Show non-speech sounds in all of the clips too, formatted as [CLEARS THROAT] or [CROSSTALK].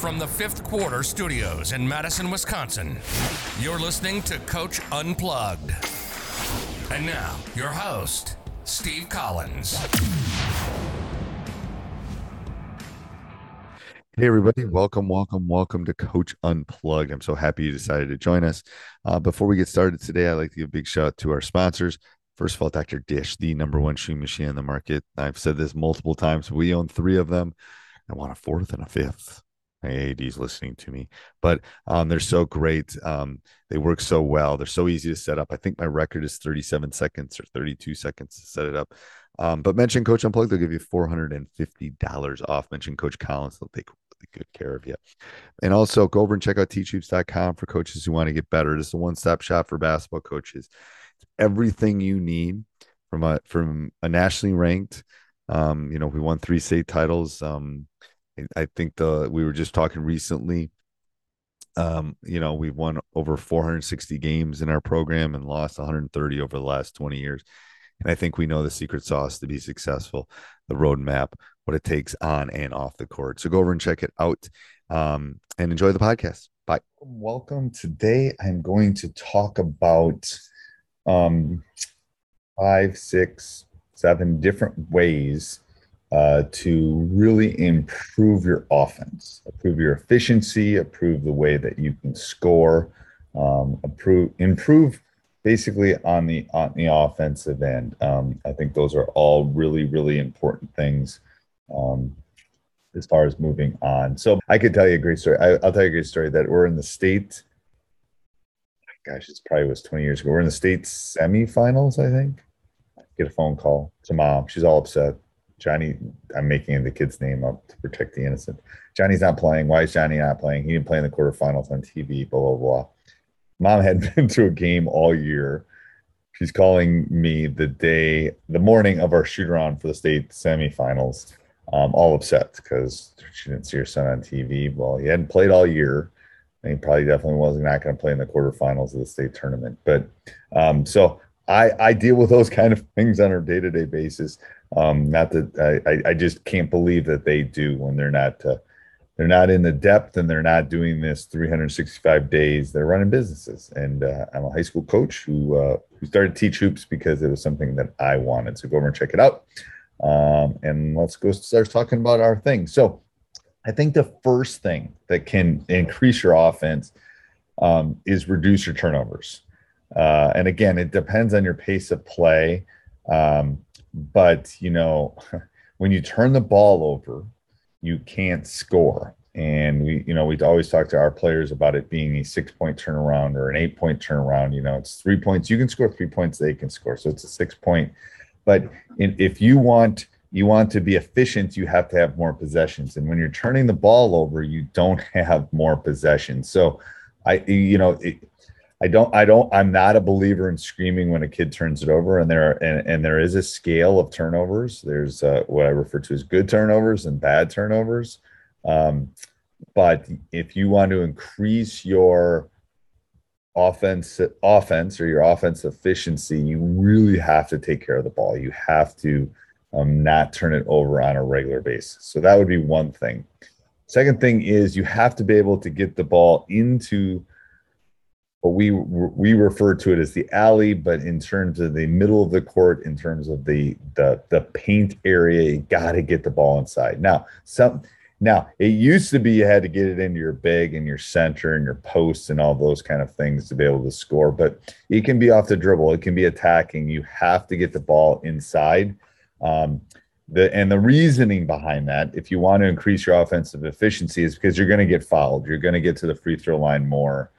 From the fifth quarter studios in Madison, Wisconsin, you're listening to Coach Unplugged. And now, your host, Steve Collins. Hey, everybody. Welcome, welcome, welcome to Coach Unplugged. I'm so happy you decided to join us. Uh, before we get started today, I'd like to give a big shout out to our sponsors. First of all, Dr. Dish, the number one shoe machine in the market. I've said this multiple times. We own three of them. I want a fourth and a fifth. My AD's listening to me, but um, they're so great. Um, they work so well. They're so easy to set up. I think my record is 37 seconds or 32 seconds to set it up. Um, but mention Coach Unplugged, they'll give you $450 off. Mention Coach Collins, they'll take really good care of you. And also go over and check out teachhoops.com for coaches who want to get better. It is the one stop shop for basketball coaches. It's everything you need from a from a nationally ranked. Um, you know, we won three state titles. I think the we were just talking recently. Um, you know, we've won over 460 games in our program and lost 130 over the last 20 years. And I think we know the secret sauce to be successful, the roadmap, what it takes on and off the court. So go over and check it out um, and enjoy the podcast. Bye. Welcome. Today I'm going to talk about um, five, six, seven different ways uh, to really improve your offense, improve your efficiency, improve the way that you can score, um, improve improve basically on the on the offensive end. Um, I think those are all really really important things um, as far as moving on. So I could tell you a great story. I, will tell you a great story that we're in the state. Gosh, it's probably was 20 years ago. We're in the state semifinals, I think. Get a phone call to mom. She's all upset Johnny, I'm making the kid's name up to protect the innocent. Johnny's not playing. Why is Johnny not playing? He didn't play in the quarterfinals on TV, blah, blah, blah. Mom had [LAUGHS] been to a game all year. She's calling me the day, the morning of our shoot for the state semifinals, um, all upset because she didn't see her son on TV. Well, he hadn't played all year. And he probably definitely wasn't not going to play in the quarterfinals of the state tournament. But um, so I, I deal with those [LAUGHS] kind of things on a day to day basis. Um, not that I, I just can't believe that they do when they're not uh, they're not in the depth and they're not doing this 365 days. They're running businesses, and uh, I'm a high school coach who uh, who started teach hoops because it was something that I wanted. So go over and check it out, um, and let's go start talking about our thing. So I think the first thing that can increase your offense um, is reduce your turnovers. Uh, and again, it depends on your pace of play. Um, but you know, [LAUGHS] when you turn the ball over, you can't score. And we, you know, we always talk to our players about it being a six point turnaround or an eight point turnaround. You know, it's three points. You can score three points, they can score. So it's a six point. But in, if you want, you want to be efficient, you have to have more possessions. And when you're turning the ball over, you don't [LAUGHS] have more possessions. So I, you know, it, I don't, I don't, I'm not a believer in screaming when a kid turns it over. And there, are, and, and there is a scale of turnovers. There's uh, what I refer to as good turnovers and bad turnovers. Um, but if you want to increase your offense offense or your offense efficiency, you really have to take care of the ball. You have to um, not turn it over on a regular basis. So that would be one thing. Second thing is you have to be able to get the ball into what we we refer to it as the alley, but in terms of the middle of the court, in terms of the the the paint area, you got to get the ball inside. Now, some now it used to be you had to get it into your big and your center and your posts and all those kind of things to be able to score, but it can be off the dribble, it can be attacking. You have to get the ball inside. Um, the and the reasoning behind that, if you want to increase your offensive efficiency, is because you're going to get fouled. You're going to get to the free throw line more.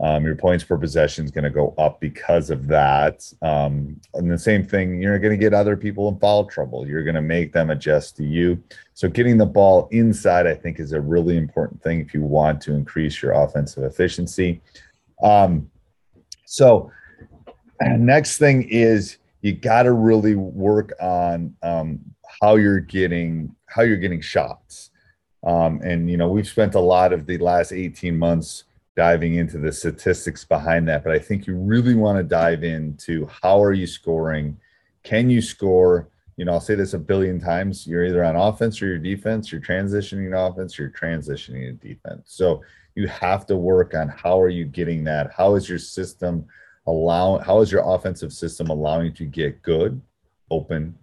Um, your points per possession is going to go up because of that. Um, and the same thing, you're going to get other people in foul trouble. You're going to make them adjust to you. So getting the ball inside, I think, is a really important thing if you want to increase your offensive efficiency. Um, so [CLEARS THROAT] next thing is you got to really work on um, how you're getting how you're getting shots. Um, and you know, we've spent a lot of the last 18 months diving into the statistics behind that, but I think you really want to dive into how are you scoring? Can you score? You know, I'll say this a billion times. You're either on offense or your defense. You're transitioning offense. You're transitioning to defense. So you have to work on how are you getting that? How is your system allow? How is your offensive system allowing you to get good, open,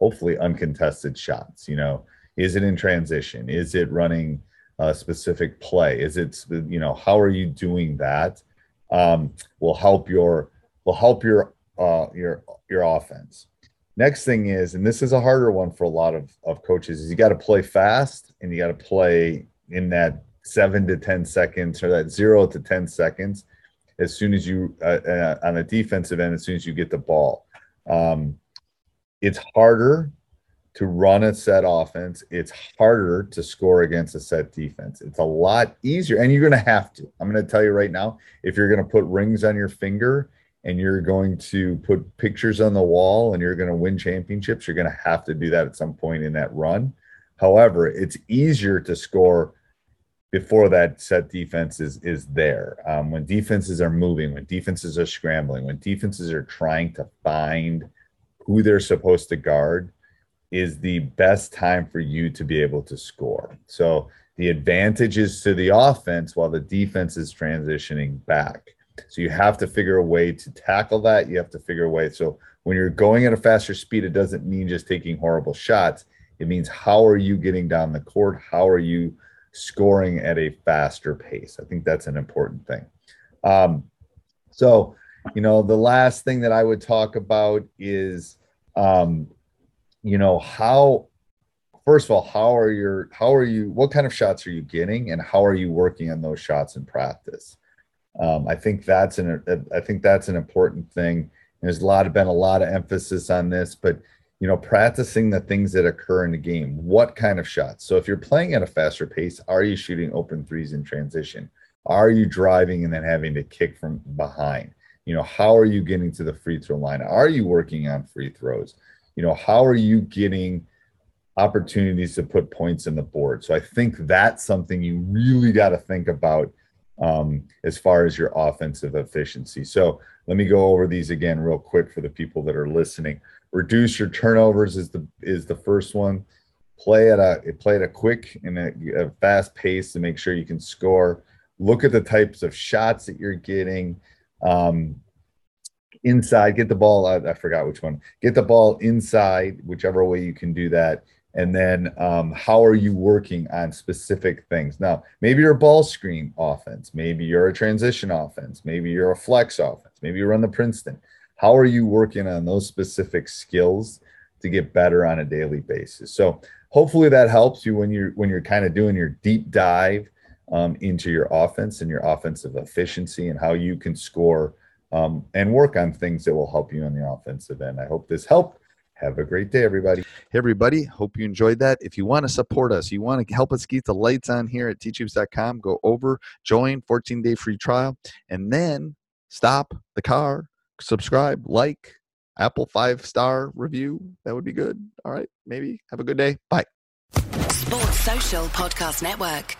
hopefully uncontested shots? You know, is it in transition? Is it running? A specific play? Is it you know how are you doing that? Um, will help your will help your uh, your your offense. Next thing is, and this is a harder one for a lot of, of coaches, is you got to play fast and you got to play in that seven to 10 seconds or that zero to 10 seconds as soon as you, uh, uh, on a defensive end, as soon as you get the ball. Um, it's harder to run a set offense, it's harder to score against a set defense. It's a lot easier, and you're going to have to. I'm going to tell you right now if you're going to put rings on your finger and you're going to put pictures on the wall and you're going to win championships, you're going to have to do that at some point in that run. However, it's easier to score before that set defense is is there. Um, when defenses are moving, when defenses are scrambling, when defenses are trying to find who they're supposed to guard, is the best time for you to be able to score. So the advantage is to the offense while the defense is transitioning back. So you have to figure a way to tackle that. You have to figure a way. So when you're going at a faster speed, it doesn't mean just taking horrible shots. It means how are you getting down the court? How are you scoring at a faster pace? I think that's an important thing. Um, so, you know, the last thing that I would talk about is um, you know how first of all how are your how are you what kind of shots are you getting and how are you working on those shots in practice? Um, i think that's an i think that's an important thing. There's a lot of been a lot of emphasis on this but you know practicing the things that occur in the game what kind of shots? So if you're playing at a faster pace are you shooting open threes in transition? Are you driving and then having to kick from behind? You know how are you getting to the free throw line? Are you working on free throws you know how are you getting opportunities to put points in the board? So i think that's something you really got to think about um, as far as your offensive efficiency. So let me go over these again real quick for the people that are listening. Reduce your turnovers is the is the first one. Play at a play at a quick and a, a fast pace to make sure you can score. Look at the types of shots that you're getting. Um, inside, get the ball. I, I, forgot which one. Get the ball inside, whichever way you can do that. And then, um, how are you working on specific things? Now, maybe you're a ball screen offense. Maybe you're a transition offense. Maybe you're a flex offense. Maybe you run the Princeton. How are you working on those specific skills to get better on a daily basis? So, hopefully, that helps you when you're when you're kind of doing your deep dive um, into your offense and your offensive efficiency and how you can score um, and work on things that will help you on the offensive end. I hope this helped. Have a great day, everybody. Hey, everybody. Hope you enjoyed that. If you want to support us, you want to help us keep the lights on here at teachhoops.com, go over, join, 14 day free trial, and then stop the car, subscribe, like, Apple five star review. That would be good. All right. Maybe. Have a good day. Bye. Sports Social Podcast Network.